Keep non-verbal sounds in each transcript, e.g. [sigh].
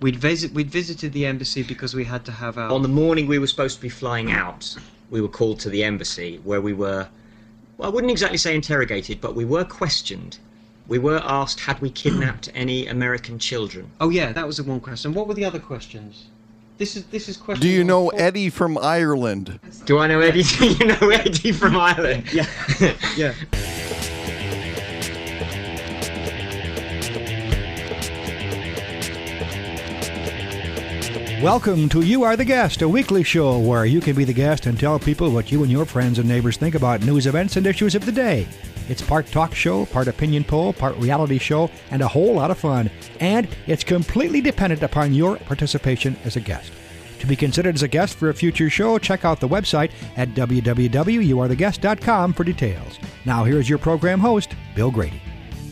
We'd visit. We'd visited the embassy because we had to have our. On the morning we were supposed to be flying out, we were called to the embassy where we were, well, I wouldn't exactly say interrogated, but we were questioned. We were asked had we kidnapped [clears throat] any American children. oh yeah, that was the one question. What were the other questions? This is this is question. Do you know four. Eddie from Ireland? Do I know Eddie? [laughs] Do you know Eddie from Ireland? Yeah, [laughs] yeah. Welcome to You Are the Guest, a weekly show where you can be the guest and tell people what you and your friends and neighbors think about news events and issues of the day. It's part talk show, part opinion poll, part reality show, and a whole lot of fun. And it's completely dependent upon your participation as a guest. To be considered as a guest for a future show, check out the website at www.youaretheguest.com for details. Now, here's your program host, Bill Grady.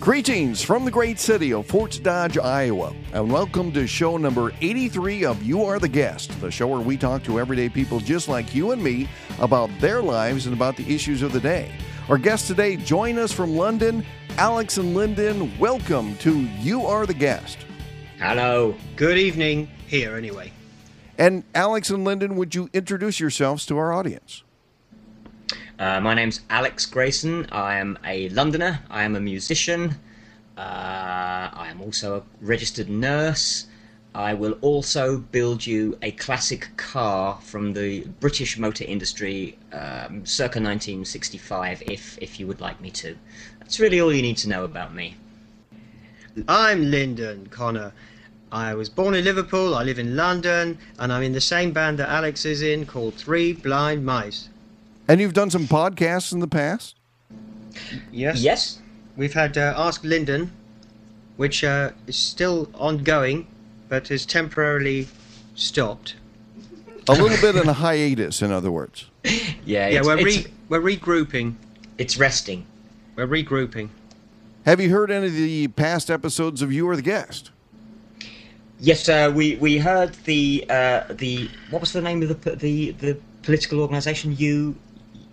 Greetings from the great city of Fort Dodge, Iowa, and welcome to show number 83 of You Are the Guest, the show where we talk to everyday people just like you and me about their lives and about the issues of the day. Our guests today join us from London, Alex and Lyndon. Welcome to You Are the Guest. Hello. Good evening. Here, anyway. And Alex and Lyndon, would you introduce yourselves to our audience? Uh, my name's Alex Grayson. I am a Londoner. I am a musician. Uh, I am also a registered nurse. I will also build you a classic car from the British motor industry um, circa 1965 if, if you would like me to. That's really all you need to know about me. I'm Lyndon Connor. I was born in Liverpool. I live in London, and I'm in the same band that Alex is in, called Three Blind Mice. And you've done some podcasts in the past? Yes. Yes? We've had uh, Ask Lyndon, which uh, is still ongoing, but is temporarily stopped. A little bit in a hiatus, in other words. [laughs] Yeah, yeah, we're it's, re- we're regrouping. it's resting. We're regrouping. Have you heard any of the past episodes of You Are the Guest? Yes, uh, we we heard the uh, the what was the name of the the the political organisation? You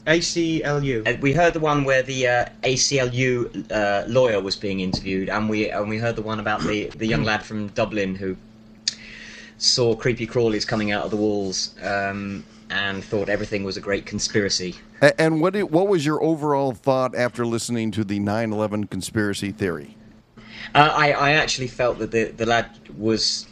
ACLU. Uh, we heard the one where the uh, ACLU uh, lawyer was being interviewed, and we and we heard the one about the, the young lad from Dublin who saw creepy crawlies coming out of the walls um, and thought everything was a great conspiracy. And what did, what was your overall thought after listening to the 9/11 conspiracy theory? Uh, I I actually felt that the the lad was,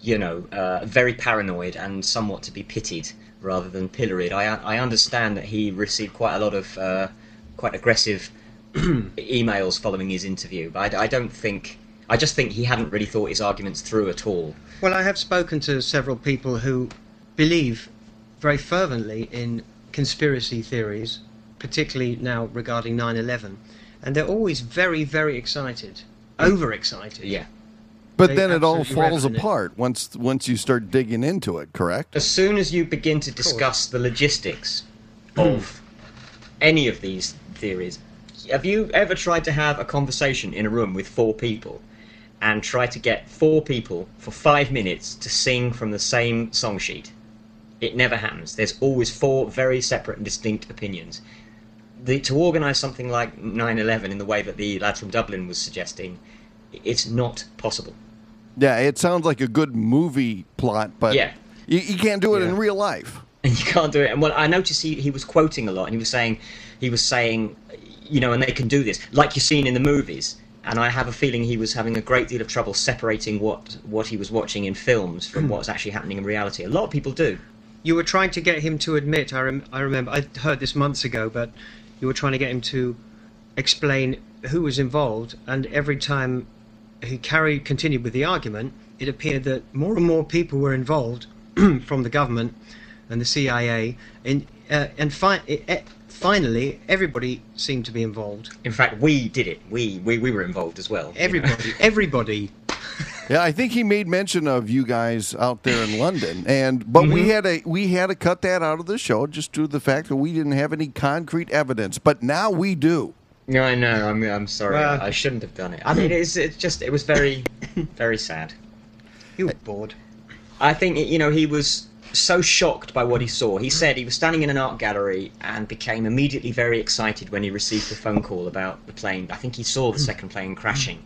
you know, uh, very paranoid and somewhat to be pitied rather than pilloried. I I understand that he received quite a lot of uh, quite aggressive [clears throat] emails following his interview, but I, I don't think. I just think he hadn't really thought his arguments through at all. Well, I have spoken to several people who believe very fervently in conspiracy theories, particularly now regarding 9 11, and they're always very, very excited, overexcited. Yeah. But They then it all falls reckon it. apart once once you start digging into it. Correct? As soon as you begin to discuss the logistics hmm. of any of these theories, have you ever tried to have a conversation in a room with four people and try to get four people for five minutes to sing from the same song sheet? It never happens. There's always four very separate and distinct opinions. The, to organise something like 9 11 in the way that the lad from Dublin was suggesting, it's not possible. Yeah, it sounds like a good movie plot, but Yeah. you, you can't do it in real life. and [laughs] you can't do it. And well, I noticed he, he was quoting a lot, and he was saying, he was saying, you know, and they can do this, like you've seen in the movies. And I have a feeling he was having a great deal of trouble separating what what he was watching in films from hmm. what's actually happening in reality. A lot of people do. You were trying to get him to admit, I, rem- I remember, I heard this months ago, but you were trying to get him to explain who was involved, and every time he carried, continued with the argument, it appeared that more and more people were involved [clears throat] from the government and the CIA, in, uh, and fi- it, it, finally, everybody seemed to be involved. In fact, we did it. We we, we were involved as well. you know. Everybody, [laughs] everybody. Yeah, I think he made mention of you guys out there in London, and but we mm-hmm. had a we had to cut that out of the show just due to the fact that we didn't have any concrete evidence. But now we do. No, I know. I'm I'm sorry. Well- I, shouldn't have done it. I mean, it's it's just it was very [laughs] very sad. You were bored. I think you know he was so shocked by what he saw. He mm-hmm. said he was standing in an art gallery and became immediately very excited when he received the phone call about the plane. I think he saw the mm. second plane crashing, mm.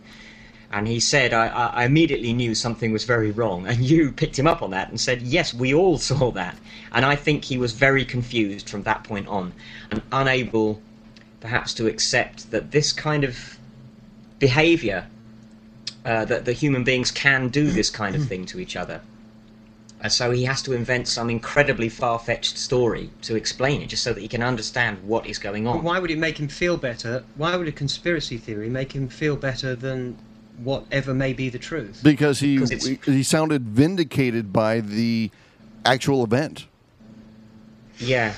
And he said, I I immediately knew something was very wrong. And you picked him up on that and said, Yes, we all saw that. And I think he was very confused from that point on and unable perhaps to accept that this kind of behavior, uh, that the human beings can do this kind of thing to each other. And so he has to invent some incredibly far fetched story to explain it, just so that he can understand what is going But on. why would it make him feel better? Why would a conspiracy theory make him feel better than whatever may be the truth? Because he Because he sounded vindicated by the actual event. Yeah,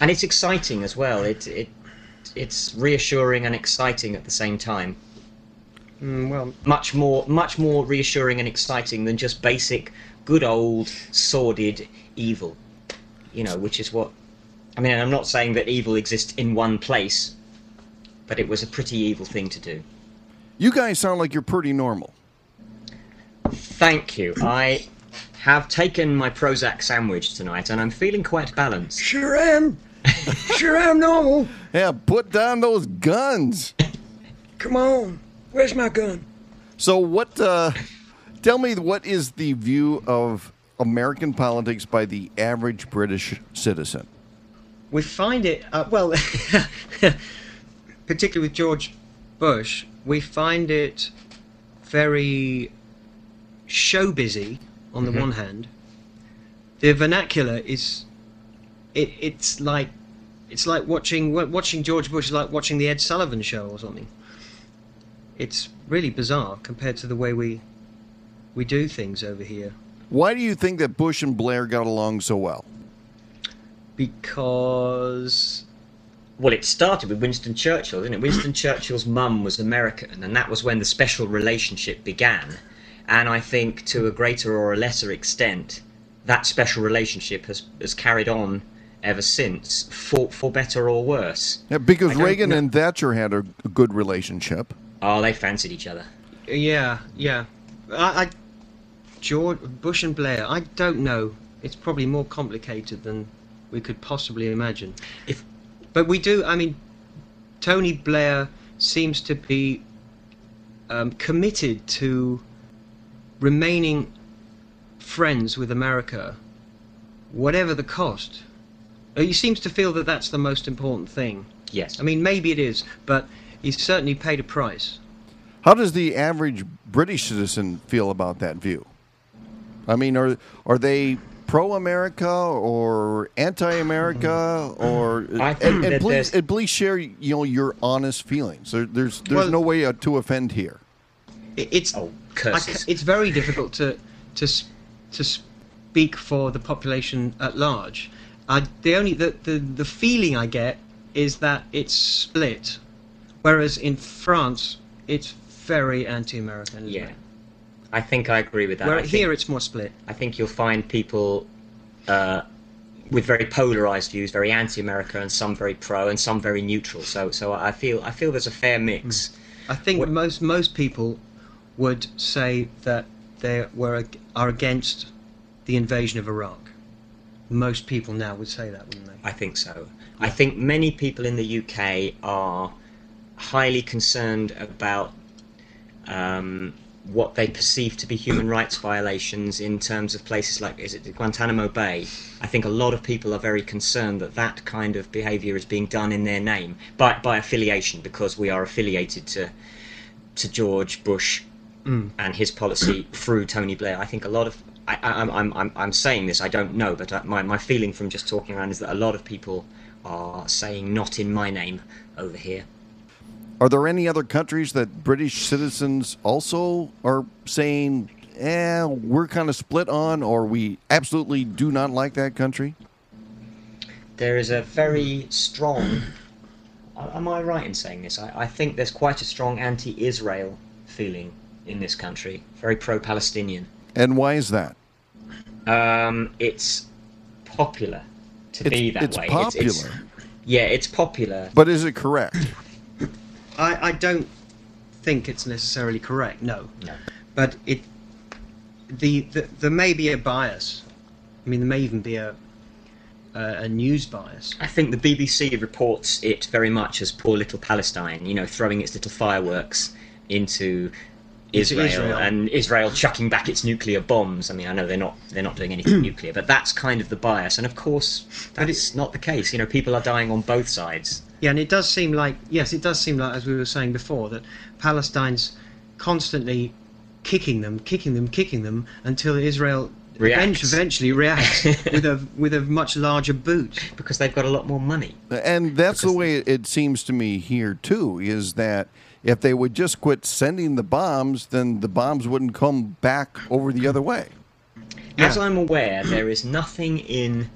and it's exciting as well. It it it's reassuring and exciting at the same time. Mm, well, Much more much more reassuring and exciting than just basic good old sordid evil. You know, which is what I mean. I'm not saying that evil exists in one place, but it was a pretty evil thing to do. You guys sound like you're pretty normal. Thank you. I have taken my Prozac sandwich tonight, and I'm feeling quite balanced. sure am. Sure am normal. Yeah, put down those guns. Come on. Where's my gun? So what? Uh, tell me, what is the view of American politics by the average British citizen? We find it, uh, well, [laughs] particularly with George Bush, we find it very show busy on the one hand. The vernacular is, it, it's like, it's like watching watching George Bush is like watching the Ed Sullivan Show or something. It's really bizarre compared to the way we we do things over here. Why do you think that Bush and Blair got along so well? Because Well, it started with Winston Churchill, didn't it? Winston Churchill's mum was American, and that was when the special relationship began. And I think, to a greater or a lesser extent, that special relationship has, has carried on ever since, for, for better or worse. Yeah, because Reagan know. and Thatcher had a, a good relationship. Oh, they fancied each other. Yeah, yeah. I, I George Bush and Blair. I don't know. It's probably more complicated than we could possibly imagine. If- but we do. I mean, Tony Blair seems to be um, committed to remaining friends with America, whatever the cost. He seems to feel that that's the most important thing. Yes. I mean, maybe it is, but he's certainly paid a price. How does the average British citizen feel about that view? I mean, are are they pro America or anti America or I think and, and that please and please share you know your honest feelings. There, there's there's Well- no way uh, to offend here. It's Oh, I curses. ca- it's very difficult to to to speak for the population at large. I, the only the, the the feeling I get is that it's split, whereas in France it's very anti-American. yeah. it? I think I agree with that. Where think- here it's more split. I think you'll find people uh, with very polarized views, very anti-America, and some very pro, and some very neutral. So, so I feel I feel there's a fair mix. I think What- most most people would say that they were are against the invasion of Iraq. Most people now would say that, wouldn't they? I think so. I think many people in the UK are highly concerned about um, what they perceive to be human rights violations in terms of places like is it Guantanamo Bay. I think a lot of people are very concerned that that kind of behaviour is being done in their name by by affiliation because we are affiliated to to George Bush and his policy through Tony Blair. I think a lot of I, I'm, I'm, I'm, I'm saying this, I don't know, but uh, my, my feeling from just talking around is that a lot of people are saying not in my name over here. Are there any other countries that British citizens also are saying, eh, we're kind of split on, or we absolutely do not like that country? There is a very strong. Am I right in saying this? I, I think there's quite a strong anti Israel feeling in this country, very pro Palestinian. And why is that? Um, it's popular to It's, be that it's way. popular, It's, it's, yeah, it's popular. but is it correct? I, I don't think it's necessarily correct. No, No. but it the, the there may be a bias. I mean, there may even be a a, a news bias. I think the BBC reports it very much as poor little Palestine, you know, throwing its little fireworks into Israel, Israel. and Israel chucking back its nuclear bombs. I mean, I know they're not they're not doing anything [clears throat] nuclear, but that's kind of the bias. And of course, that's not the case. You know, people are dying on both sides. Yeah, and it does seem like yes, it does seem like as we were saying before that Palestine's constantly kicking them, kicking them, kicking them until Israel Reacts. eventually reacts [laughs] with a with a much larger boot. because they've got a lot more money. And that's the way it seems to me here too. Is that if they would just quit sending the bombs, then the bombs wouldn't come back over the other way. As I'm aware, there is nothing in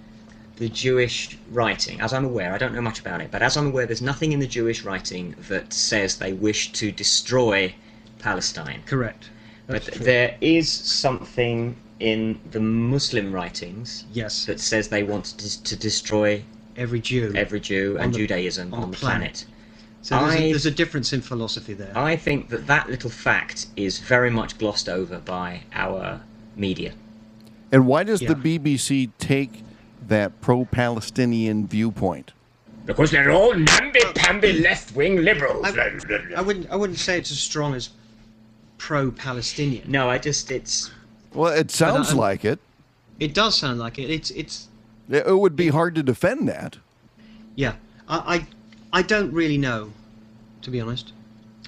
the Jewish writing. As I'm aware, I don't know much about it, but as I'm aware, there's nothing in the Jewish writing that says they wish to destroy Palestine. Correct. But That's true. there is something in the Muslim writings yes, that says they want to, to destroy every Jew. every Jew and the- Judaism on on, the the planet. Planet. so there's, a, I- there's a difference in philosophy there. I think that that little fact is very much glossed over by our media. And why does the BBC take that pro-Palestinian viewpoint? Because they're all namby-pamby left-wing liberals. I, I wouldn't I wouldn't say it's as strong as pro-Palestinian. No, I just it's Well, it sounds I'm- like it. It does sound like it. It's it's It would be hard to defend that. yeah. I I, I don't really know, to be honest.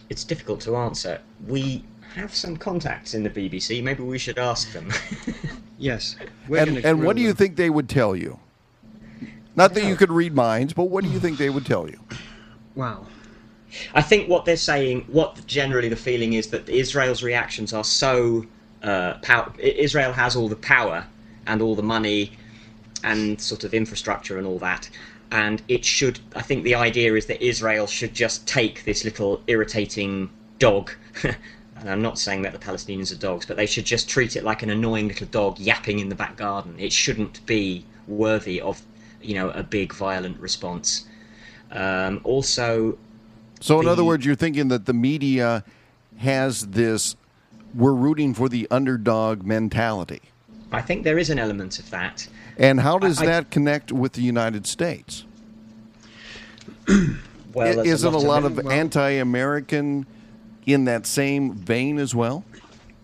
it's difficult to answer. We have some contacts in the BBC. Maybe we should ask them. [laughs] Yes. And, and what grill do you them. think they would tell you? Not that you could read minds, but what do you think they would tell you? Wow. I think what they're saying, what generally the feeling is that Israel's reactions are so uh, pow- Israel has all the power and all the money and sort of infrastructure and all that, and it should. I think the idea is that Israel should just take this little irritating dog. [laughs] And I'm not saying that the Palestinians are dogs, but they should just treat it like an annoying little dog yapping in the back garden. It shouldn't be worthy of, you know, a big violent response. Um, also, So, in The- other words, you're thinking that the media has this we're rooting for the underdog mentality. I think there is an element of that. And how does I- I- that connect with the United States? [clears throat] Well, Is it a lot it. of anti American in that same vein as well?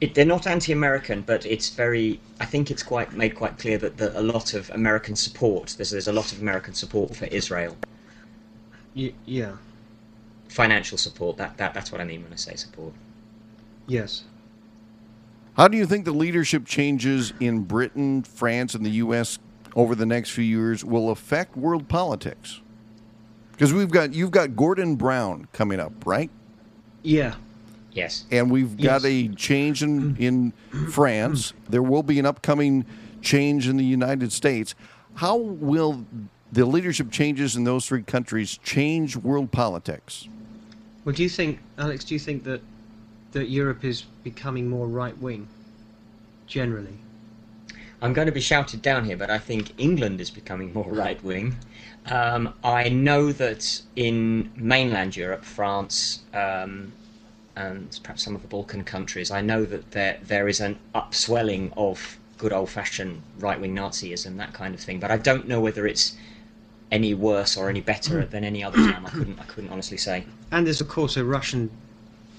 It, they're not anti-American, but it's very. I think it's quite made quite clear that, that a lot of American support. There's there's a lot of American support for Israel, Y- yeah. financial support. That that that's what I mean when I say support. Yes. How do you think the leadership changes in Britain, France, and the U.S. over the next few years will affect world politics? Because we've got you've got Gordon Brown coming up, right? Yeah. Yes. And we've got Yes. a change in in France. There will be an upcoming change in the United States. How will the leadership changes in those three countries change world politics? Well, do you think, Alex? Do you think that that Europe is becoming more right wing, generally? I'm going to be shouted down here, but I think England is becoming more [laughs] right wing. Um, I know that in mainland Europe, France, um, and perhaps some of the Balkan countries, I know that there there is an upswelling of good old fashioned right wing Nazism, that kind of thing. But I don't know whether it's any worse or any better than any other time. I couldn't I couldn't honestly say. And there's of course a Russian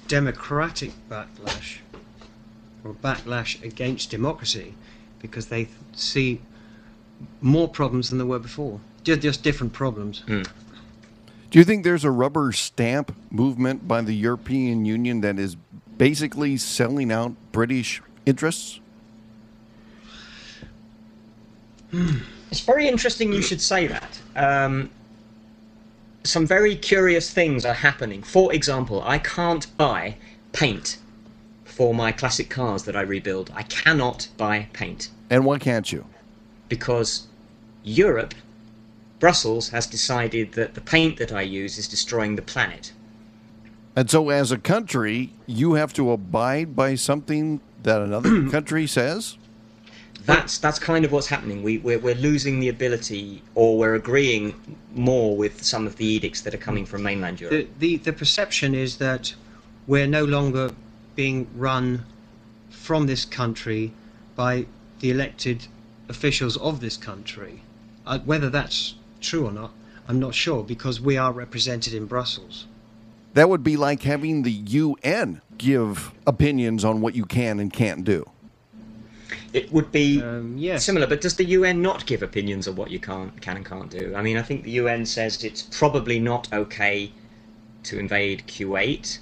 democratic backlash, or backlash against democracy, because they see more problems than there were before. Just, just different problems. Do you think there's a rubber stamp movement by the European Union that is basically selling out British interests? It's very interesting you should say that. Um, some very curious things are happening. For example, I can't buy paint for my classic cars that I rebuild. I cannot buy paint And why can't you? because Europe, Brussels, has decided that the paint that I use is destroying the planet. And so, as a country, you have to abide by something that another [clears throat] country says? That's that's kind of what's happening. We we're, we're losing the ability, or we're agreeing more with some of the edicts that are coming from mainland Europe. The, the the perception is that we're no longer being run from this country by the elected officials of this country. Uh, whether that's true or not, I'm not sure because we are represented in Brussels. That would be like having the UN give opinions on what you can and can't do. It would be Um, yes. similar, but does the UN not give opinions on what you can't, can and can't do? I mean, I think the UN says it's probably not okay to invade Kuwait,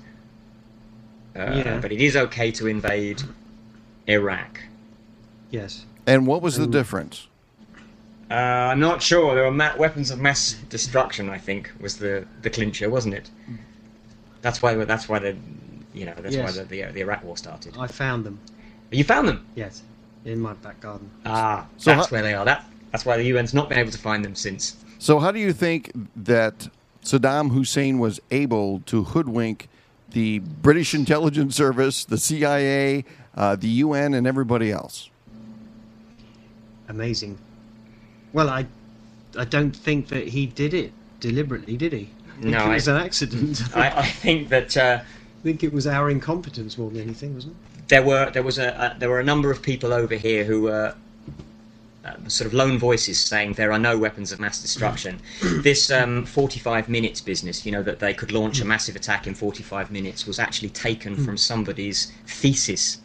uh, Yeah. but it is okay to invade Iraq. Yes. And what was the difference? Uh, I'm not sure. There were ma- weapons of mass destruction. I think was the the clincher, wasn't it? That's why. That's why the, you know, that's why the, the the Iraq War started. I found them. You found them. Yes. In my back garden. Ah, So that's how- where they are. That that's why the UN's not been able to find them since. So, how do you think that Saddam Hussein was able to hoodwink the British intelligence service, the CIA, uh, the UN, and everybody else? Amazing. Well, I, I don't think that he did it deliberately, did he? I No, it I- was an accident. [laughs] I, I think that uh, I think it was our incompetence more than anything, wasn't it? There were there was a, a there were a number of people over here who were uh, sort of lone voices saying there are no weapons of mass destruction. this um, 45 minutes business, you know, that they could launch a massive attack in 45 minutes, was actually taken from somebody's thesis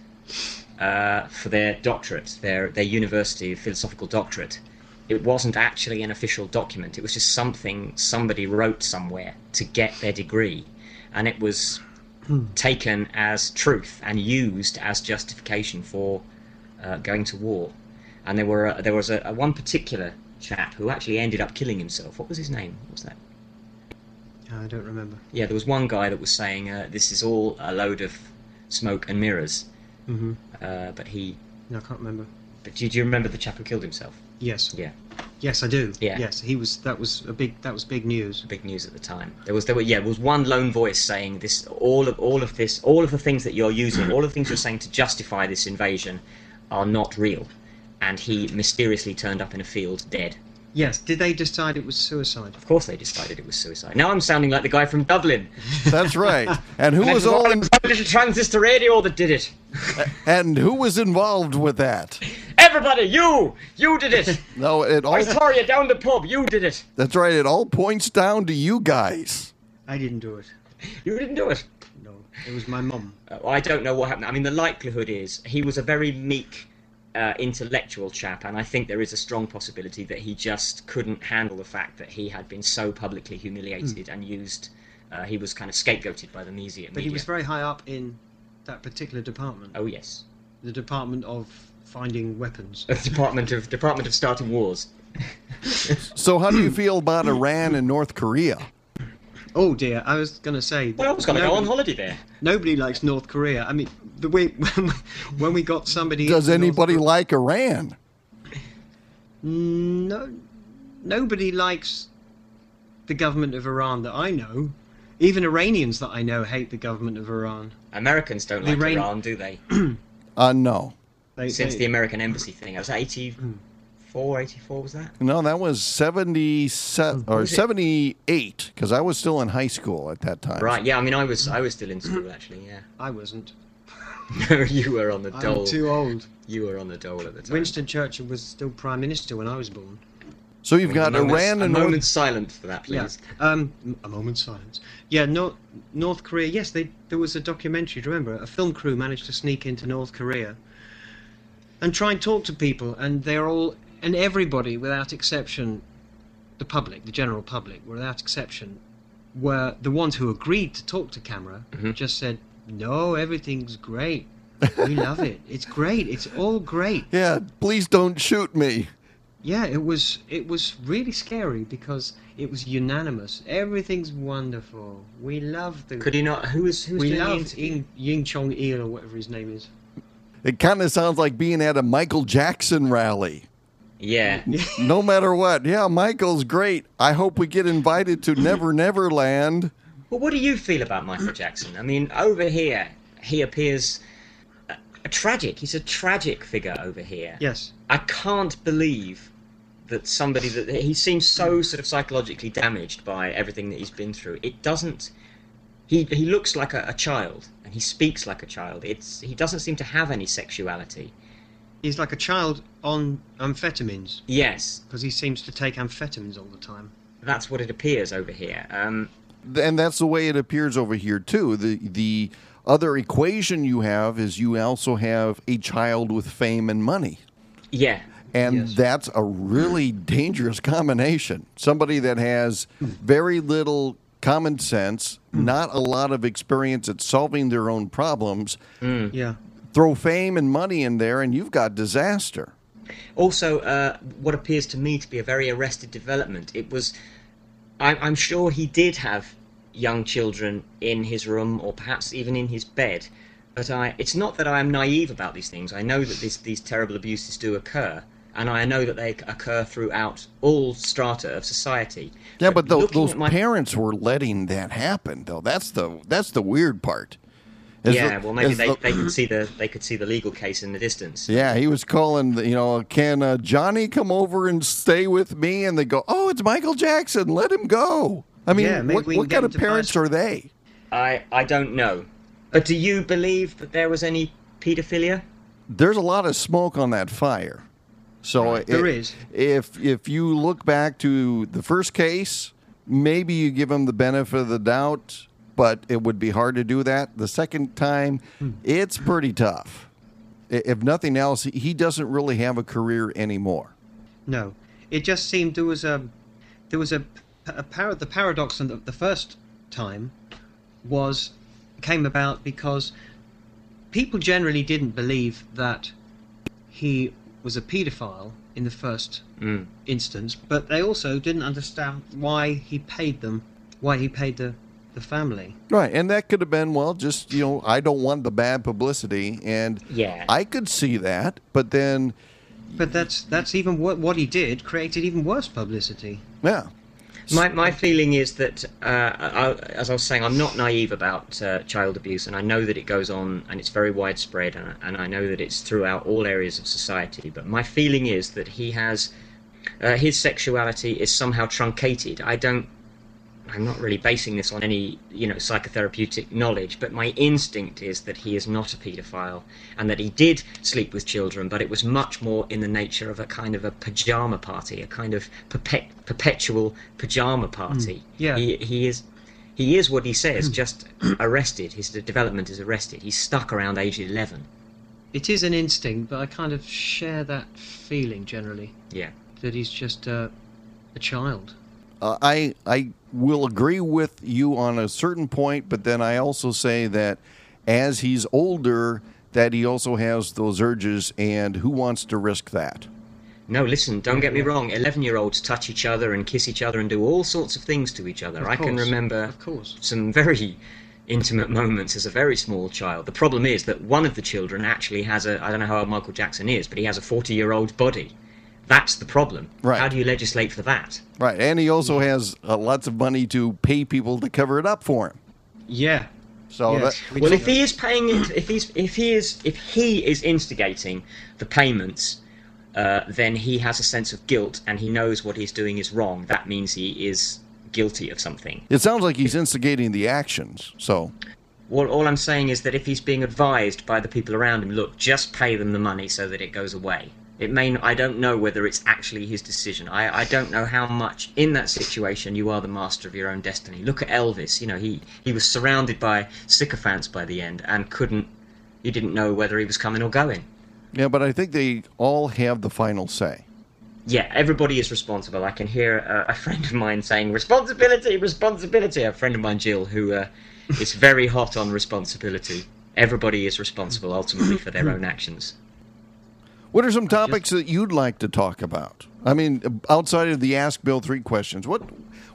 uh, for their doctorate, their their university philosophical doctorate. It wasn't actually an official document. It was just something somebody wrote somewhere to get their degree, and it was taken as truth and used as justification for uh, going to war. And there were there was a, a one particular chap who actually ended up killing himself. What was his name? What was that? I don't remember. Yeah, there was one guy that was saying uh, this is all a load of smoke and mirrors. Mm-hmm. Uh, but he. No, I can't remember. But do, do you remember the chap who killed himself? Yes. Yeah, Yes, I do. Yeah. Yes, he was. That was a big. That was big news. big news at the time. There was there were yeah, there was one lone voice saying this all of all of this all of the things that you're using, all of the things you're saying to justify this invasion are not real. And he mysteriously turned up in a field dead. Yes. Did they decide it was suicide? Of course, they decided it was suicide. Now I'm sounding like the guy from Dublin. [laughs] That's right. And who And was all all in, a little transistor radio that did it. and who was involved with that? Everybody, you, you did it. [laughs] No, it all I saw you down the pub. You did it. That's right. It all points down to you guys. I didn't do it. You didn't do it. No, it was my mum. Uh, I don't know what happened. I mean, the likelihood is he was a very meek, uh, intellectual chap, and I think there is a strong possibility that he just couldn't handle the fact that he had been so publicly humiliated and used. Uh, he was kind of scapegoated by the media. But he was very high up in that particular department, Oh yes, the department of finding weapons. the Department of Department of Starting Wars. [laughs] So, how do you feel about Iran and North Korea? Oh dear, I was going to say. Well, I was going to go on holiday there. Nobody likes North Korea. I mean, the way [laughs] when we, got somebody. Does into North anybody Kor- like Iran? No, nobody likes the government of Iran that I know. Even Iranians that I know hate the government of Iran. Americans don't The like Iran- Iran, do they? [clears throat] Uh, no. They, Since they- the American embassy thing, it was 84, 84 was that? No, that was 77 or Was 78 because I was still in high school at that time. Right. Yeah. I mean, I was I was still in school [clears throat] actually. Yeah. I wasn't. No, [laughs] you were on the dole. I'm dole. too old. You were on the dole at the time. Winston Churchill was still prime minister when I was born. So you've got a moment's- Iran a and North moment's silence for that, please. Yeah. Um, a moment silence. Yeah. North North Korea. Yes, they there was a documentary. Do you remember? A film crew managed to sneak into North Korea and try and talk to people, and they're all and everybody, without exception, the public, the general public, without exception, were the ones who agreed to talk to camera. Mhm. Just said, "No, everything's great. We [laughs] love it. It's great. It's all great." Yeah, please don't shoot me. Yeah, it was it was really scary because it was unanimous. Everything's wonderful. We love the Could he not? Who was who was we doing the love interview? Ying, Ying Chong Il or whatever his name is. It kind of sounds like being at a Michael Jackson rally. Yeah. [laughs] No matter what. Yeah, Michael's great. I hope we get invited to Never Never Land. Well, what do you feel about Michael Jackson? I mean, over here, he appears a, a tragic. He's a tragic figure over here. Yes. I can't believe that somebody that he seems so sort of psychologically damaged by everything that he's been through. It doesn't. He he looks like a, a child and he speaks like a child. It's he doesn't seem to have any sexuality. He's like a child on amphetamines Yes, because he seems to take amphetamines all the time. that's what it appears over here. Um, And that's the way it appears over here too. The the other equation you have is you also have a child with fame and money. Yeah. And Yes. that's a really dangerous combination. Somebody that has very little common sense, not a lot of experience at solving their own problems, Yeah. throw fame and money in there, and you've got disaster. Also, uh, what appears to me to be a very arrested development. It was, I, I'm sure he did have young children in his room or perhaps even in his bed. But I, it's not that I am naive about these things. I know that this, these terrible abuses do occur, and I know that they occur throughout all strata of society. Yeah, but tho- looking those my- parents were letting that happen, though. That's the that's the weird part. Is yeah, the- well, maybe they, the- they could see the they could see the legal case in the distance. Yeah, he was calling. You know, can uh, Johnny come over and stay with me? And they go, "Oh, it's Michael Jackson. Let him go." I mean, Yeah, what, what kind of to buy parents are they? I I don't know, but do you believe that there was any paedophilia? There's a lot of smoke on that fire. So Right. There If if you look back to the first case, maybe you give him the benefit of the doubt, but it would be hard to do that. The second time, Hmm. it's pretty tough. If nothing else, he doesn't really have a career anymore. No, it just seemed there was a there was a, a par- the paradox on the, the first time was came about because people generally didn't believe that he was a paedophile in the first Mm. instance, but they also didn't understand why he paid them, why he paid the the family. Right, and that could have been well, just you know, I don't want the bad publicity, and Yeah. I could see that, but then, But that's that's even what what he did created even worse publicity. yeah, My, my feeling is that, uh, I, as I was saying, I'm not naive about uh, child abuse, and I know that it goes on and it's very widespread, and, and I know that it's throughout all areas of society. But my feeling is that he has, uh, his sexuality is somehow truncated. I don't, I'm not really basing this on any, you know, psychotherapeutic knowledge, but my instinct is that he is not a paedophile, and that he did sleep with children, but it was much more in the nature of a kind of a pajama party, a kind of perpet- perpetual pajama party. yeah. He, he is. He is what he says, just arrested. His development is arrested. He's stuck around age 11. It is an instinct, but I kind of share that feeling generally Yeah. that he's just uh, a child. uh, I I will agree with you on a certain point, but then I also say that as he's older, that he also has those urges, and who wants to risk that? No, listen, don't get me wrong. 11 year olds touch each other and kiss each other and do all sorts of things to each other. Of I can remember of course. some very intimate moments as a very small child. The problem is that one of the children actually has a, I don't know how old Michael Jackson is, but he has a 40 year old body. That's the problem. Right. How do you legislate for that? Right, and he also has uh, lots of money to pay people to cover it up for him. Yeah. So Yes. that, We Well, talk- if he is paying it, if he's if he is if he is instigating the payments, uh, then he has a sense of guilt and he knows what he's doing is wrong. That means he is guilty of something. it sounds like he's instigating the actions. So Well, all I'm saying is that if he's being advised by the people around him, look, just pay them the money so that it goes away. It may. I don't know whether it's actually his decision. I, I don't know how much in that situation you are the master of your own destiny. Look at Elvis. You know, he he was surrounded by sycophants by the end and couldn't. He didn't know whether he was coming or going. yeah, but I think they all have the final say. Yeah, everybody is responsible. I can hear uh, a friend of mine saying responsibility, responsibility. A friend of mine, Jill, who uh, is very hot on responsibility. Everybody is responsible ultimately for their [laughs] own actions. What are some topics that you'd like to talk about? I mean, outside of the Ask Bill three questions, what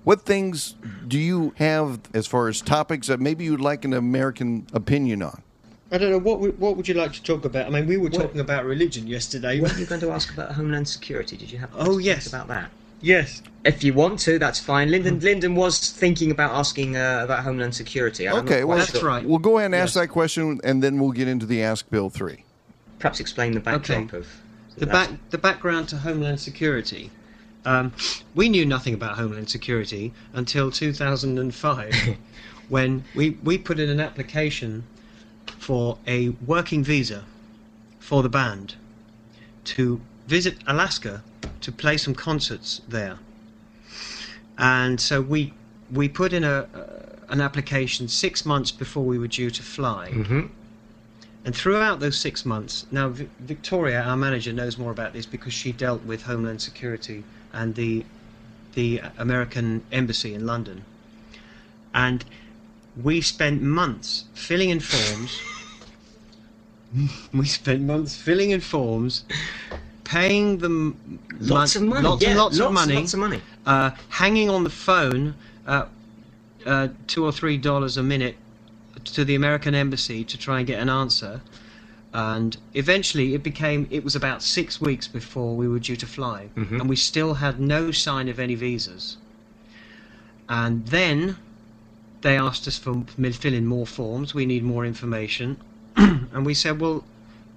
what things do you have as far as topics that maybe you'd like an American opinion on? I don't know what would, what would you like to talk about? I mean, we were What- talking about religion yesterday. What are you going to ask about Homeland Security? Did you have Oh, questions yes. about that? yes. If you want to, that's fine. Lyndon Lyndon was thinking about asking uh, about Homeland Security. I'm Okay, quite well, That's sure. right. We'll go ahead and ask Yes. that question, and then we'll get into the Ask Bill three. Perhaps explain the backdrop Okay. of The back the background to Homeland Security. Um, we knew nothing about Homeland Security until 2005, [laughs] when we we put in an application for a working visa for the band to visit Alaska to play some concerts there. And so we we put in a uh, an application six months before we were due to fly. Mm-hmm. And throughout those six months, now Vi- Victoria, our manager, knows more about this because she dealt with Homeland Security and the the American embassy in London. And we spent months filling in forms. [laughs] we spent months filling in forms, paying them Lots mon- of money. lots yeah, and lots, of money, Lots of money. uh, hanging on the phone at uh, two or three dollars a minute to the American embassy to try and get an answer. And eventually, it became. It was about six weeks before we were due to fly, Mhm. and we still had no sign of any visas. And then they asked us for fill in more forms. We need more information, [clears throat] and we said, "Well,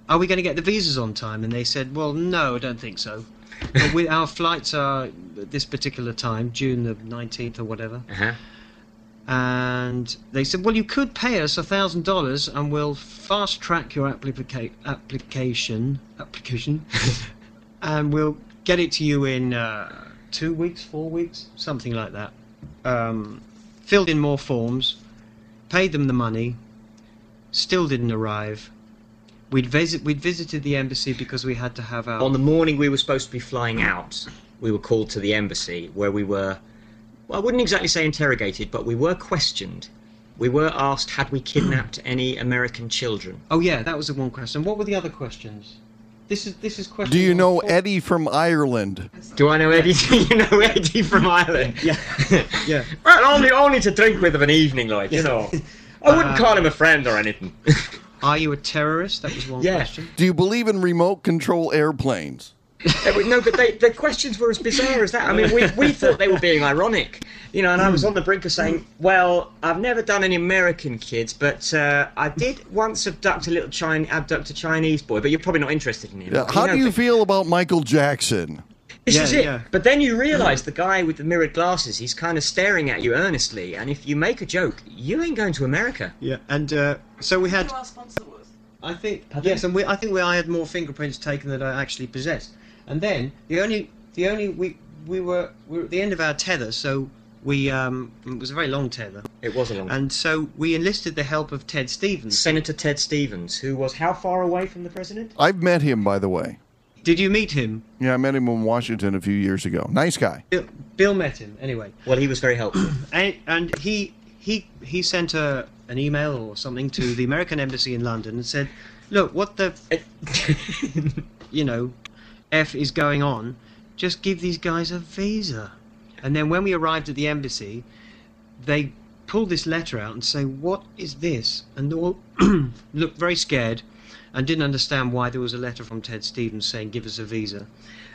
are we going to get the visas on time?" And they said, "Well, no, I don't think so." [laughs] but we, our flights are at this particular time, June the nineteenth or whatever Uh-huh. And they said, "Well, you could pay us a thousand dollars, and we'll fast track your applica- application application, [laughs] and we'll get it to you in uh, two weeks, four weeks, something like that." Um, filled in more forms, paid them the money, still didn't arrive. We'd visit we'd visited the embassy because we had to have our On the morning we were supposed to be flying out, we were called to the embassy where we were, I wouldn't exactly say interrogated, but we were questioned. We were asked had we kidnapped any American children. Oh yeah, that was the one question. What were the other questions? This is this is question. Do you know four. Eddie from Ireland? Do I know Eddie? Do [laughs] you know Eddie from Ireland? Yeah, [laughs] yeah. well, only only to drink with of an evening, like you know. I wouldn't Uh, call him a friend or anything. Are you a terrorist? That was one Yeah. question. Do you believe in remote control airplanes? They were- no, but they, the questions were as bizarre as that. I mean, we, we thought they were being ironic, you know. And I was on the brink of saying, "Well, I've never done any American kids, but uh, I did once abduct a little Chinese, abduct a Chinese boy. But you're probably not interested in him." Yeah, How know, do you but feel about Michael Jackson? This Yeah, is it. yeah. But then you realise the guy with the mirrored glasses, he's kind of staring at you earnestly, and if you make a joke, you ain't going to America. Yeah, and uh, so we had. Who our sponsor was. I think Pardon? yes, and we, I think we, I had more fingerprints taken than I actually possessed. And then the only the only we we were we were at the end of our tether, so we um it was a very long tether, It was a long. and so we enlisted the help of Ted Stevens. Senator Ted Stevens, who was how far away from the president? I've met him, by the way. Did you meet him? Yeah, I met him in Washington a few years ago. Nice guy. Bill, Bill met him anyway. Well, he was very helpful. [clears throat] and, and he he he sent a an email or something to the American embassy in London and said, "Look, what the [laughs] you know f is going on? Just give these guys a visa." And then when we arrived at the embassy, they pulled this letter out and say, "What is this?" And they all [clears throat] looked very scared and didn't understand why there was a letter from Ted Stevens saying, "Give us a visa."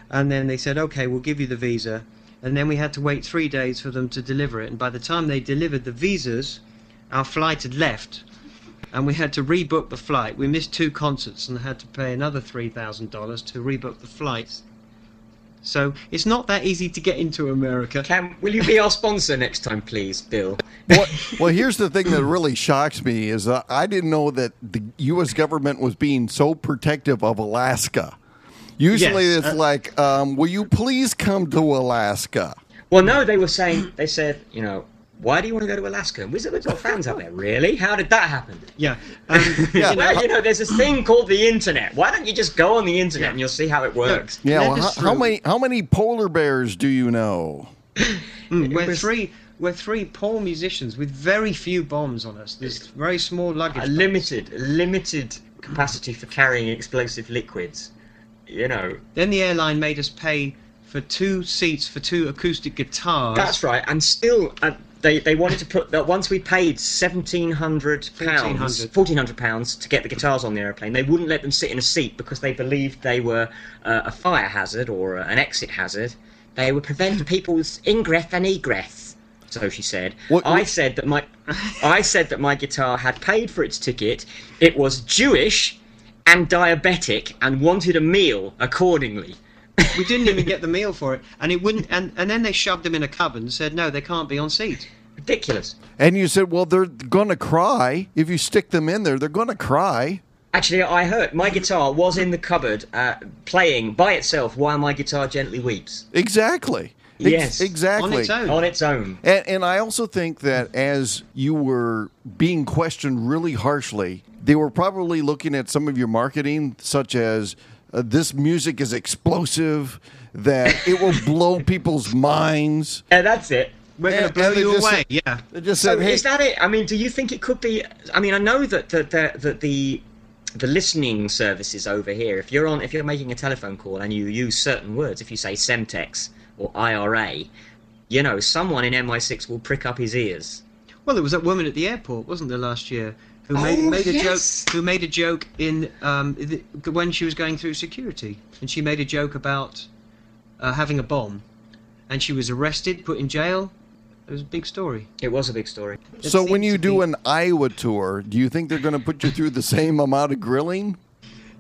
And then they said, "Okay, we'll give you the visa." And then we had to wait three days for them to deliver it. And by the time they delivered the visas, our flight had left, and we had to rebook the flight. We missed two concerts and had to pay another three thousand dollars to rebook the flights. So it's not that easy to get into America. Cam, will you be our sponsor next time, please, Bill? What, well, here's the thing that really shocks me is uh, I didn't know that the U.S. government was being so protective of Alaska. Usually, Yes, it's uh, like, um, "Will you please come to Alaska?" Well, no, they were saying, they said, you know, why do you want to go to Alaska? And we said, we've got fans out there. Really? How did that happen? Yeah, um, [laughs] Yeah. you know, well, you know, there's this thing called the internet. Why don't you just go on the internet and you'll see how it works? Yeah. Let Well, how, how many how many polar bears do you know? Mm, we're was- three. We're three poor musicians with very few bombs on us. There's very small luggage. A bags. limited, limited capacity for carrying explosive liquids. You know, Then the airline made us pay for two seats for two acoustic guitars. that's right. And still, uh, they they wanted to put that once we paid seventeen hundred pounds, fourteen hundred pounds to get the guitars on the airplane. They wouldn't let them sit in a seat because they believed they were uh, a fire hazard or uh, an exit hazard. They would prevent [laughs] people's ingress and egress. So she said. What- I said that my I said that my guitar had paid for its ticket. It was Jewish and diabetic and wanted a meal accordingly. We didn't even get the meal for it, and it wouldn't. And, and then they shoved them in a cupboard and said, "No, they can't be on seat." Ridiculous. And you said, "Well, they're gonna cry if you stick them in there. They're gonna cry." Actually, I heard my guitar was in the cupboard uh, playing by itself while my guitar gently weeps. Exactly. Ex- Yes. exactly. On its own. On its own. And, and I also think that as you were being questioned really harshly, they were probably looking at some of your marketing, such as uh, this music is explosive, that it will blow [laughs] people's minds. Yeah, that's it. We're going to blow you just away. said- yeah. They just So hey, is that it? I mean, do you think it could be? I mean, I know that that that, that the the listening services over here. If you're on, if you're making a telephone call and you use certain words, if you say Semtex or IRA, you know, someone in MI6 will prick up his ears. Well, there was that woman at the airport, wasn't there, last year, who Oh, made, made a yes. joke. Who made a joke in um, the, when she was going through security, and she made a joke about uh, having a bomb, and she was arrested, put in jail. It was a big story. It was a big story. It so when you do be- an Iowa tour, do you think they're going to put you through the same amount of grilling?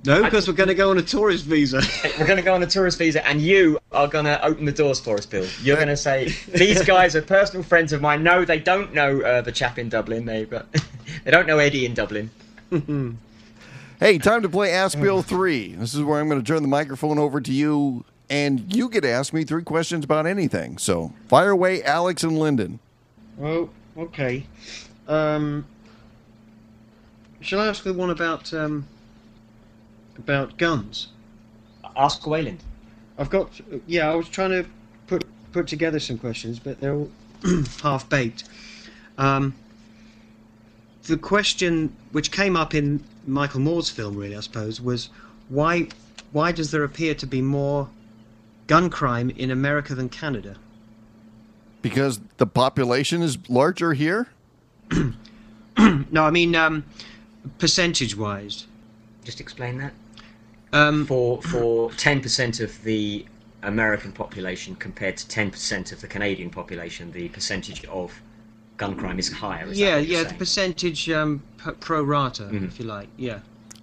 No, because we're going to go on a tourist visa. [laughs] We're going to go on a tourist visa, and you are going to open the doors for us, Bill. You're going to say these guys are personal friends of mine. No, they don't know uh, the chap in Dublin. They've got, [laughs] they don't know Eddie in Dublin. [laughs] Hey, time to play Ask Bill 3. This is where I'm going to turn the microphone over to you, and you get to ask me three questions about anything. So fire away, Alex and Lyndon. Oh, okay. Um, shall I ask the one about um, about guns? Ask Wayland. I've got yeah. I was trying to put put together some questions, but they're all [clears throat] half baked. Um, the question which came up in Michael Moore's film, really, I suppose, was why why does there appear to be more gun crime in America than Canada? Because the population is larger here? [clears throat] No, I mean um, percentage wise. Just explain that. Um, For for ten percent of the American population compared to ten percent of the Canadian population, the percentage of gun crime is higher. Is that yeah, what you're yeah, the percentage um, pro rata, if you like. Yeah.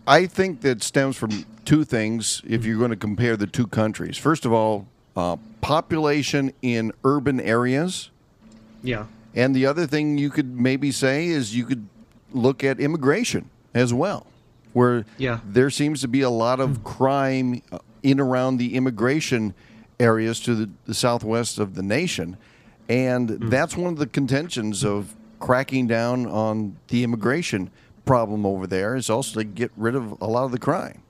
I think that stems from two things if you're going to compare the two countries. First of all, uh, population in urban areas. Yeah. And the other thing you could maybe say is you could look at immigration as well, where Yeah. there seems to be a lot of crime uh, in around the immigration areas to the, the southwest of the nation. And that's one of the contentions of cracking down on the immigration problem over there is also to get rid of a lot of the crime.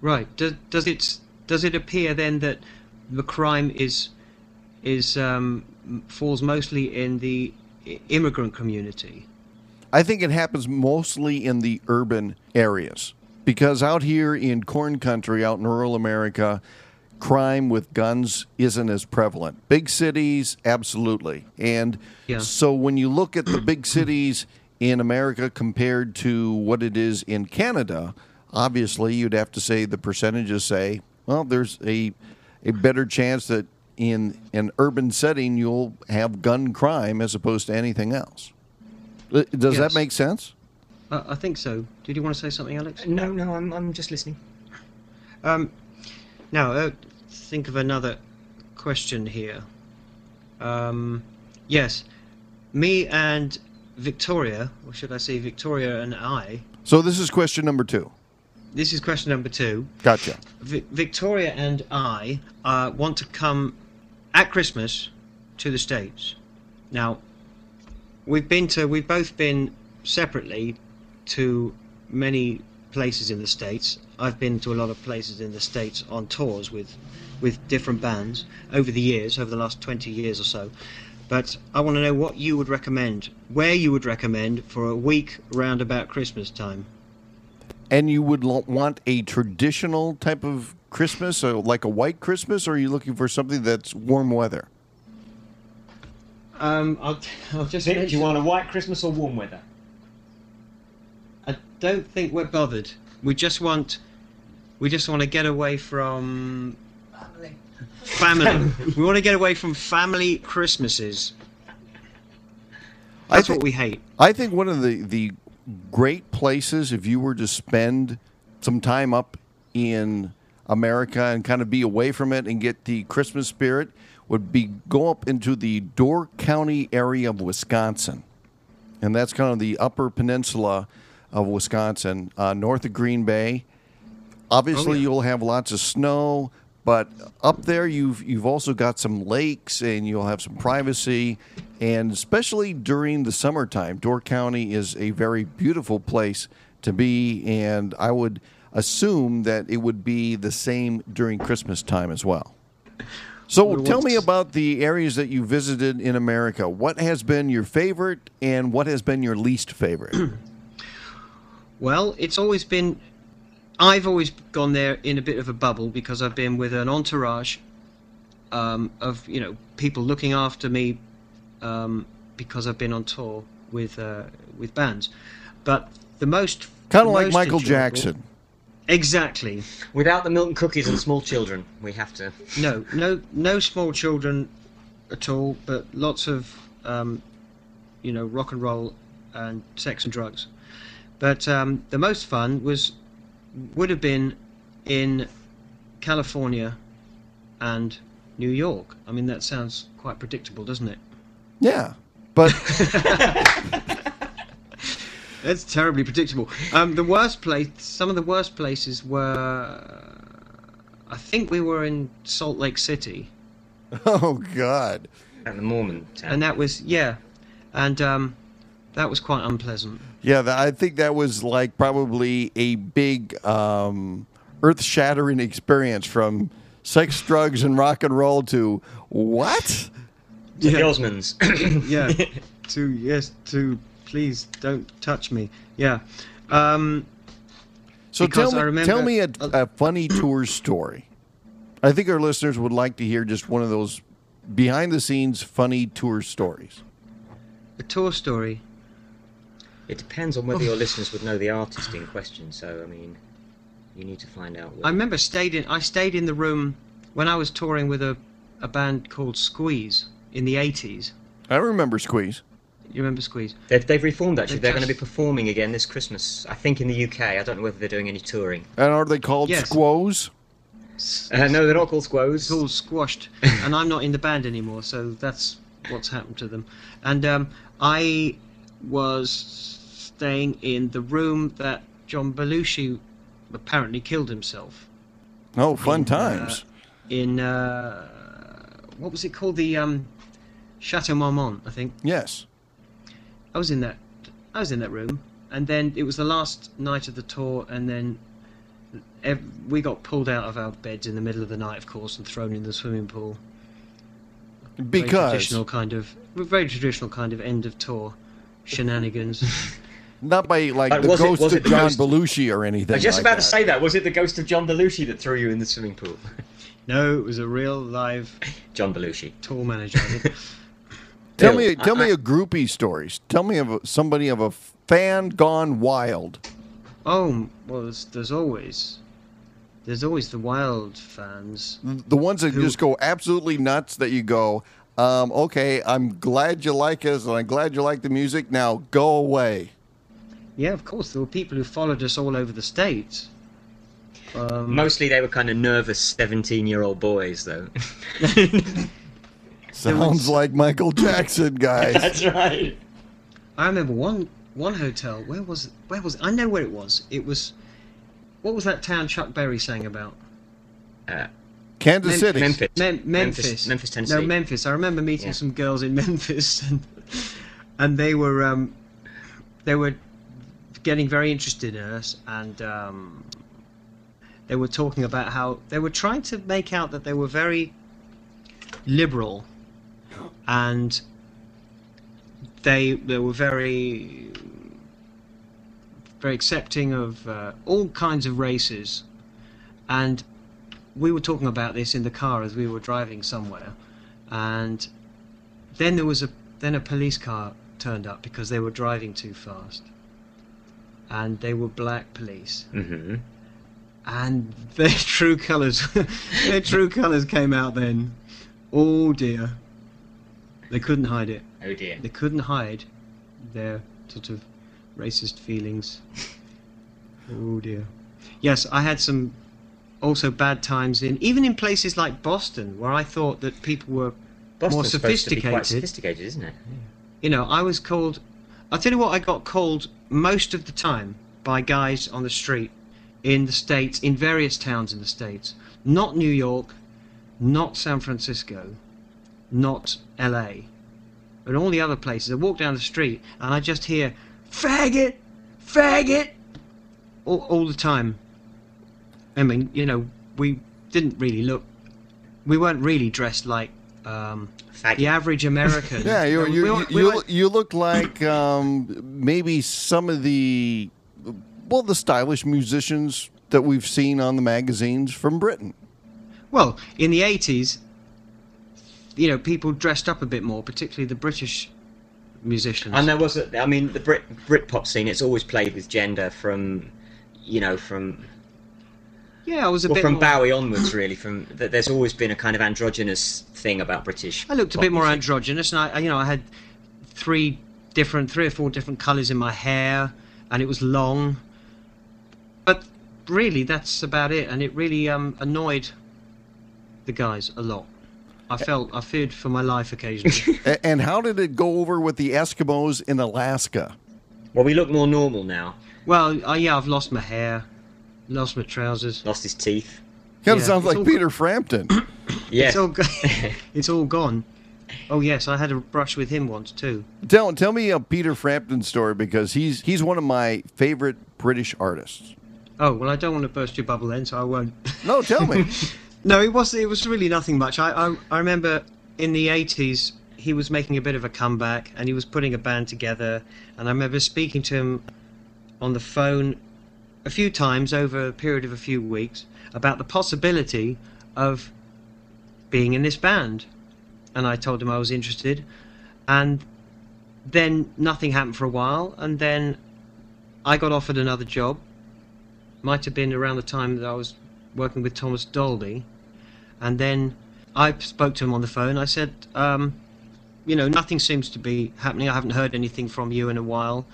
Right. Does does it does it appear then that the crime is is um, falls mostly in the immigrant community? I think it happens mostly in the urban areas because out here in corn country, out in rural America, crime with guns isn't as prevalent. Big cities, absolutely. And Yeah. so when you look at the big cities in America compared to what it is in Canada, obviously you'd have to say the percentages say, well, there's a a better chance that in an urban setting you'll have gun crime as opposed to anything else. Does that make sense? Uh, I think so. Did you want to say something, Alex? No, no, I'm I'm just listening. Um, now, uh, think of another question here. Um, yes, me and Victoria, or should I say Victoria and I. So this is question number two. This is question number two. Gotcha. Vi- Victoria and I uh, want to come at Christmas to the States. Now, we've been to, we've both been separately to many places in the States. I've been to a lot of places in the States on tours with, with different bands over the years, over the last 20 years or so. But I want to know what you would recommend, where you would recommend for a week round about Christmas time. And you would want a traditional type of Christmas, so like a white Christmas, or are you looking for something that's warm weather? Um, I'll, [laughs] I'll just Do you want a white Christmas or warm weather? I don't think we're bothered. We just want, we just want to get away from family. Family. [laughs] we want to get away from family Christmases. I That's thi- what we hate. I think one of the, the great places, if you were to spend some time up in America and kind of be away from it and get the Christmas spirit, would be go up into the Door County area of Wisconsin. And that's kind of the upper peninsula of Wisconsin, uh, north of Green Bay. Obviously, Oh, yeah. you'll have lots of snow, But up there, you've you've also got some lakes, and you'll have some privacy, and especially during the summertime, Door County is a very beautiful place to be, and I would assume that it would be the same during Christmas time as well. So, tell me about the areas that you visited in America. What has been your favorite, and what has been your least favorite? [clears throat] Well, it's always been. I've always gone there in a bit of a bubble because I've been with an entourage um, of you know people looking after me um, because I've been on tour with uh, with bands. But the most kind of like Michael Jackson. Exactly. Without the milk and cookies and small children, we have to. No, no, no small children at all, but lots of um, you know rock and roll and sex and drugs. But um, the most fun was would have been in California and New York. I mean, that sounds quite predictable, doesn't it? Yeah, but [laughs] [laughs] That's terribly predictable. Um, the worst place, some of the worst places were. I think we were in Salt Lake City. [laughs] oh god, And the Mormon town. and that was yeah, and um, that was quite unpleasant. yeah, th- I think that was like probably a big um, earth-shattering experience from sex, drugs, and rock and roll to what? the Yeah. Hillsmans. Yeah, [laughs] to yes, to please don't touch me. Yeah, um, So tell me, remember- tell me a, a funny tour story. I think our listeners would like to hear just one of those behind-the-scenes funny tour stories. a tour story. it depends on whether your listeners would know the artist in question. So, I mean, you need to find out. I remember stayed in. I stayed in the room when I was touring with a a band called Squeeze in the eighties. I remember Squeeze. You remember Squeeze? They've, they've reformed actually. They They're going to be performing again this Christmas. I think in the UK. I don't know whether they're doing any touring. And are they called Yes. Squoes? Uh, no, they're not called Squoes. It's all squashed, [laughs] and I'm not in the band anymore, so that's what's happened to them. And um, I was staying in the room that John Belushi apparently killed himself Oh, fun In, uh, times. in. Uh, what was it called? The um, Chateau Marmont, I think. yes. I was in that. I was in that room, and then it was the last night of the tour, and then ev- we got pulled out of our beds in the middle of the night, of course, and thrown in the swimming pool. very Because traditional kind of very traditional kind of end of tour shenanigans. [laughs] not by like But the was it- ghost of the John ghost- Belushi or anything. I was just like about that. to say that. Was it the ghost of John Belushi that threw you in the swimming pool? [laughs] no, it was a real live [laughs] John Belushi. tour manager. I think. Tell Bill, me, tell I- me a groupie story. Tell me of a, somebody of a fan gone wild. oh, well, there's, there's always there's always the wild fans. The ones that Who- just go absolutely nuts. That you go, um, okay, I'm glad you like us, and I'm glad you like the music. Now go away. Yeah, of course, there were people who followed us all over the states. Um, Mostly they were kind of nervous 17 year old boys, though. [laughs] [laughs] Sounds like Michael Jackson, guys. [laughs] That's right. I remember one one hotel. Where was it? Where was it? I know where it was. It was. What was that town Chuck Berry sang about? Uh, Kansas Mem- City. Memphis. Mem- Memphis. Memphis, Memphis, Tennessee. No, Memphis. I remember meeting Yeah. some girls in [laughs] Memphis, and and they were um, they were getting very interested in us, and um, they were talking about how they were trying to make out that they were very liberal, and they they were very very accepting of uh, all kinds of races, and we were talking about this in the car as we were driving somewhere, and then there was a then a police car turned up because they were driving too fast, and they were black police, hmm and [laughs] their true colours, [laughs] their true colours came out then. Oh dear, they couldn't hide it. Oh dear. They couldn't hide their sort of racist feelings. [laughs] Oh dear. Yes, I had some also bad times in even in places like Boston where I thought that people were Boston's to be quite sophisticated. sophisticated, isn't it? you know, I was called I'll tell you what I got called most of the time by guys on the street in the States, in various towns in the States. not New York, not San Francisco, not LA, but all the other places. I walk down the street and I just hear faggot, faggot, all, all the time. I mean, you know, we didn't really look, we weren't really dressed like um, the average American. [laughs] Yeah, you We you weren't- you, we you, weren't- you look like um, maybe some of the well the stylish musicians that we've seen on the magazines from Britain. Well, in the 80s, you know, people dressed up a bit more, particularly the British musicians. And there was, a, I mean, the Brit Britpop scene. It's always played with gender from, you know, from yeah, I was a well, bit from more, Bowie onwards, really. From th- there's always been a kind of androgynous thing about British. I looked a bit more music. androgynous, and I, I- you know, I had three different, three or four different colours in my hair, and it was long. But really, that's about it, and it really um, annoyed the guys a lot. I felt I feared for my life occasionally. [laughs] And how did it go over with the Eskimos in Alaska? Well, we look more normal now. well, uh, yeah, I've lost my hair, lost my trousers. Lost his teeth. Kind of Yeah, sounds like all- Peter Frampton. [coughs] Yeah. It's all go- [laughs] it's all gone. Oh yes, I had a brush with him once too. tell tell me a Peter Frampton story because he's he's one of my favorite British artists. Oh well, I don't want to burst your bubble then, so I won't. No, tell me. [laughs] no, it was it was really nothing much. I, I I remember in the eighties he was making a bit of a comeback and he was putting a band together, and I remember speaking to him on the phone a few times over a period of a few weeks about the possibility of being in this band, and I told him I was interested, and then nothing happened for a while, and then I got offered another job. Might have been around the time that I was working with Thomas Dolby, and then I spoke to him on the phone. I said, um, you know, nothing seems to be happening. I haven't heard anything from you in a while.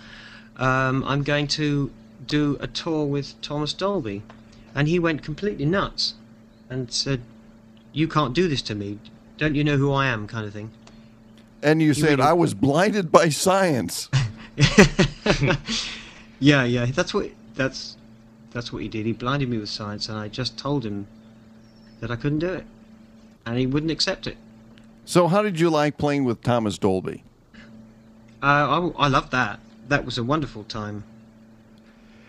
Um, I'm going to do a tour with Thomas Dolby, and he went completely nuts, and said, "You can't do this to me. Don't you know who I am?" Kind of thing. And you said really- I was blinded by science. [laughs] yeah, yeah. That's what that's that's what he did. He blinded me with science, and I just told him that I couldn't do it, and he wouldn't accept it. So how did you like playing with Thomas Dolby? Uh, I, I loved that. That was a wonderful time.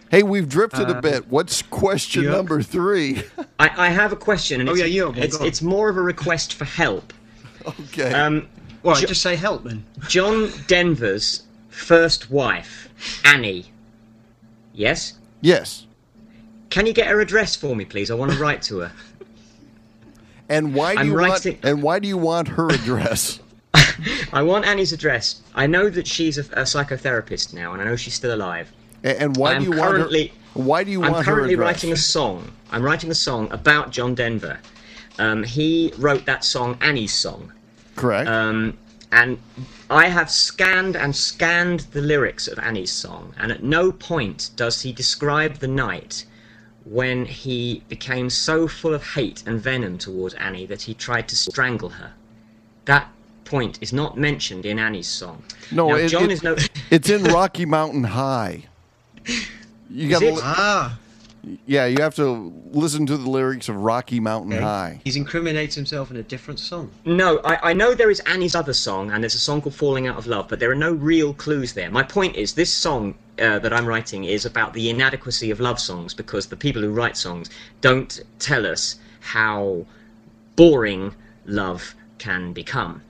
Hey, we've drifted a Uh, bit. What's question yeah. number three? I, I have a question. And Oh, it's, yeah, you. It's, Go it's more of a request for help. [laughs] okay. Um, Well, Jo- just say help then. John Denver's first wife, Annie. Yes? yes. Can you get her address for me, please? I want to write to her. [laughs] And why do I'm you writing- want? And why do you want her [laughs] address? [laughs] I want Annie's address. I know that she's a, a psychotherapist now, and I know she's still alive. A- and why do you want her? currently- Why do you want I'm currently writing a song. I'm writing a song about John Denver. Um, he wrote that song, Annie's Song. Correct. Um, and I have scanned and scanned the lyrics of Annie's song, and at no point does he describe the night when he became so full of hate and venom towards Annie that he tried to strangle her. That point is not mentioned in Annie's song. no, now, it- John it- is no. it's in Rocky Mountain High. You got it? to, Ah, yeah. You have to listen to the lyrics of Rocky Mountain High. he's incriminates himself in a different song. No, I, I know there is Annie's other song, and there's a song called Falling Out of Love, but there are no real clues there. My point is, this song uh, that I'm writing is about the inadequacy of love songs because the people who write songs don't tell us how boring love can become.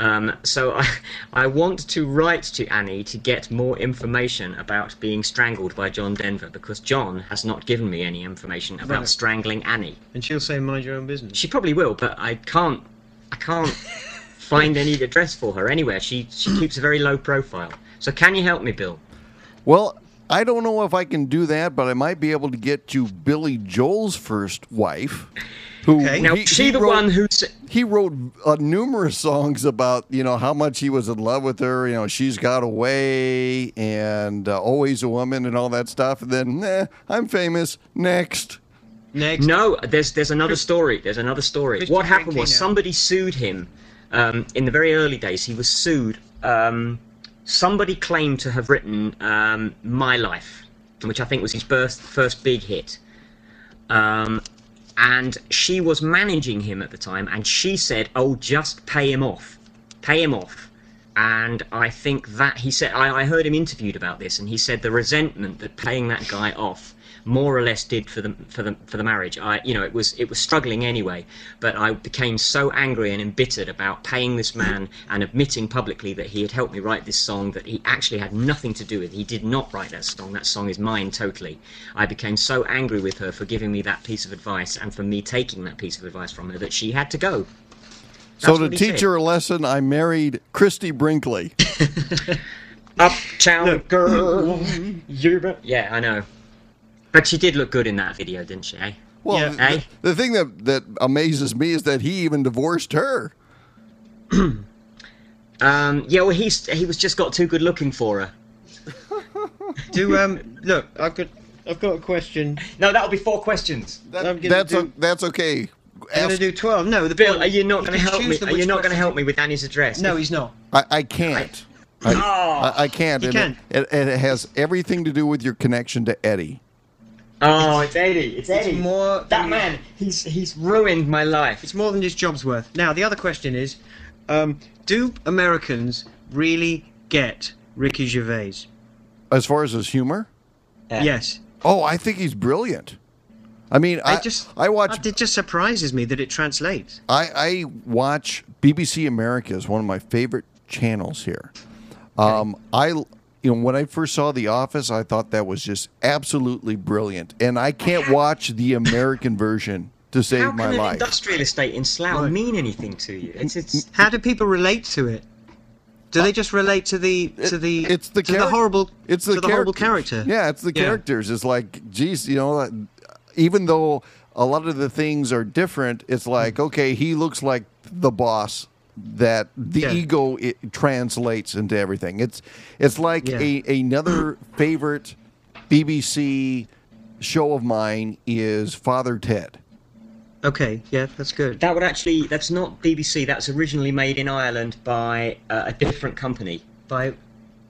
Um, so I, I want to write to Annie to get more information about being strangled by John Denver because John has not given me any information about Right. strangling Annie. And she'll say, mind your own business. She probably will, but I can't. I can't [laughs] find any address for her anywhere. She she keeps a very low profile. So can you help me, Bill? Well, I don't know if I can do that, but I might be able to get you Billy Joel's first wife, who Okay. Now, he- she he the wrote- one who he wrote uh, numerous songs about you know how much he was in love with her. You know, she's got away and uh, always a woman and all that stuff. And then, nah, I'm famous. Next, Next. No, there's there's another story. There's another story. Christian what happened was somebody sued him um, in the very early days. He was sued. Um, somebody claimed to have written um, "My Life," which I think was his first first big hit. Um, and she was managing him at the time, and she said, "Oh, just pay him off, pay him off." And I think that he said, I, I heard him interviewed about this, and he said the resentment that paying that guy off more or less did for the for the for the marriage. I you know it was it was struggling anyway, but I became so angry and embittered about paying this man and admitting publicly that he had helped me write this song that he actually had nothing to do with. He did not write that song. That song is mine totally. I became so angry with her for giving me that piece of advice and for me taking that piece of advice from her that she had to go. so to teach said. her a lesson, I married Christie Brinkley. [laughs] Uptown girl, you're [laughs] yeah, I know. But she did look good in that video, didn't she? Eh? Well, Yeah. the, Eh? the thing that, that amazes me is that he even divorced her. [clears throat] Um, yeah, well, he's he was just got too good looking for her. [laughs] Do um look, I've got I've got a question. No, that'll be four questions. That- that's do- o- that's okay. I'm gonna do twelve. No, the Bill, point- are you not going to help me? Are you not going to help me with Annie's address? No, he's not. I, I can't. I, Oh. I, I can't. You and can. It, it, it has everything to do with your connection to Eddie. Oh, it's Eddie. It's It's Eddie. more that man. He's he's ruined my life. It's more than his job's worth. Now, the other question is, um, do Americans really get Ricky Gervais? As far as his humor, Yeah. Yes. oh, I think he's brilliant. I mean, I I just I watch It just surprises me that it translates. I, I watch BBC America is one of my favorite channels here. Um, I you know when I first saw The Office, I thought that was just absolutely brilliant, and I can't watch the American version to save How my can an life. industrial estate in Slough Right. mean anything to you? It's it's. How do people relate to it? Do they just relate to the to the it's the to the horrible it's the, to the horrible character? Yeah, it's the Yeah. characters. It's like, geez, you know, uh, even though a lot of the things are different, it's like, Hmm. okay, he looks like the boss that the Yeah. ego it translates into everything. It's it's like Yeah. a another favorite BBC show of mine is Father Ted. Okay, yeah, that's good. That would actually. That's not BBC. That's originally made in Ireland by uh, a different company. By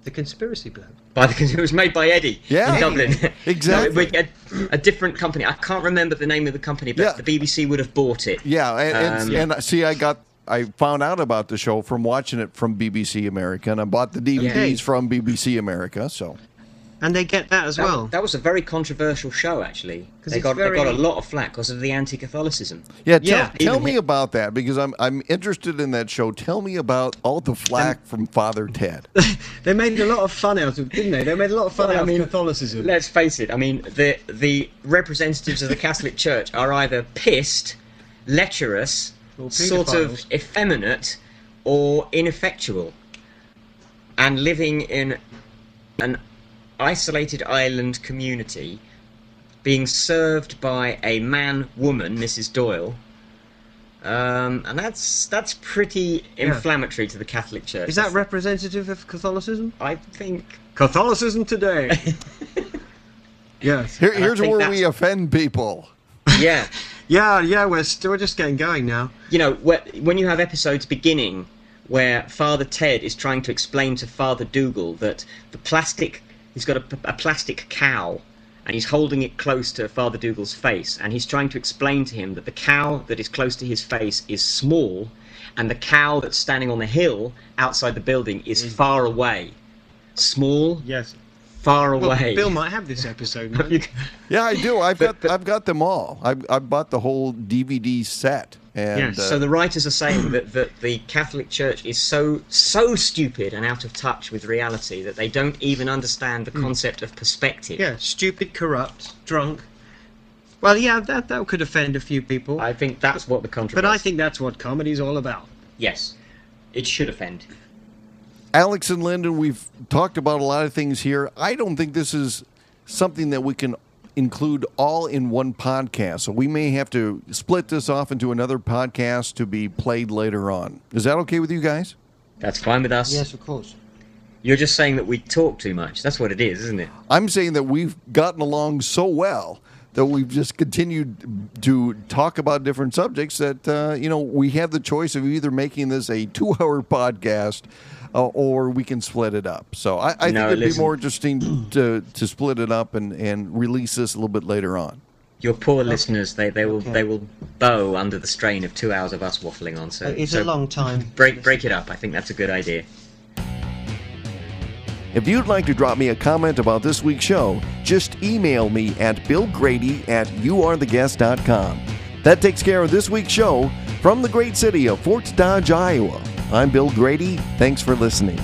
the conspiracy bloke. By the, [laughs] it was made by Eddie Yeah. in Dublin. [laughs] Exactly. No, it- a, a different company. I can't remember the name of the company, but Yeah. the BBC would have bought it. Yeah, and, Um, and, and see, I got I found out about the show from watching it from BBC America, and I bought the DVDs Okay. from BBC America. So And they get that as That, well. that was a very controversial show, actually. 'Cause They it's they got a lot of flack because of the anti-Catholicism. yeah, tell, Yeah, tell me hit- about that because I'm I'm interested in that show. Tell me about all the flack from Father Ted. [laughs] they made a lot of fun out of it, didn't they? They made a lot of fun Well, I mean, of Catholicism. Let's face it. I mean, the the representatives of the Catholic Church are either pissed, lecherous, Or sort of effeminate, or ineffectual, and living in an isolated island community, being served by a man woman, Mrs. Doyle. Um, and that's that's pretty Yeah. inflammatory to the Catholic Church. Is that representative of Catholicism? I think Catholicism today. [laughs] yes. Here, here's think where we offend people. yeah. [laughs] Yeah, yeah, we're st- we're just getting going now. you know, when you have episodes beginning where Father Ted is trying to explain to Father Dougal that the plastic, he's got a, a plastic cow and he's holding it close to Father Dougal's face, and he's trying to explain to him that the cow that is close to his face is small, and the cow that's standing on the hill outside the building is mm. far away. Small, Yes. Far Well, away. Bill might have this episode. man. You- [laughs] Yeah, I do. I've But- got but- I've got them all. I've I've bought the whole DVD set. And Yes, uh, So the writers are saying that, that the Catholic Church is so so stupid and out of touch with reality that they don't even understand the concept of perspective. yeah, stupid, corrupt, drunk. Well, yeah, that that could offend a few people. I think that's what the controversy. but I think that's what comedy's all about. yes, it should offend. Alex and Lyndon, we've talked about a lot of things here. I don't think this is something that we can include all in one podcast. So we may have to split this off into another podcast to be played later on. Is that okay with you guys? That's fine with us. Yes, of course. You're just saying that we talk too much. That's what it is, isn't it? I'm saying that we've gotten along so well that we've just continued to talk about different subjects that uh, you know we have the choice of either making this a two-hour [laughs] podcast uh, or we can split it up. So I, I No, think it'd listen. be more interesting to to split it up and and release this a little bit later on. Your poor listeners, they, they will Okay. they will bow under the strain of two hours of us waffling on. So it's so a long time. [laughs] break break it up. I think that's a good idea. If you'd like to drop me a comment about this week's show, just email me at billgrady at youaretheguest.com. That takes care of this week's show from the great city of Fort Dodge, Iowa. I'm Bill Grady. Thanks for listening.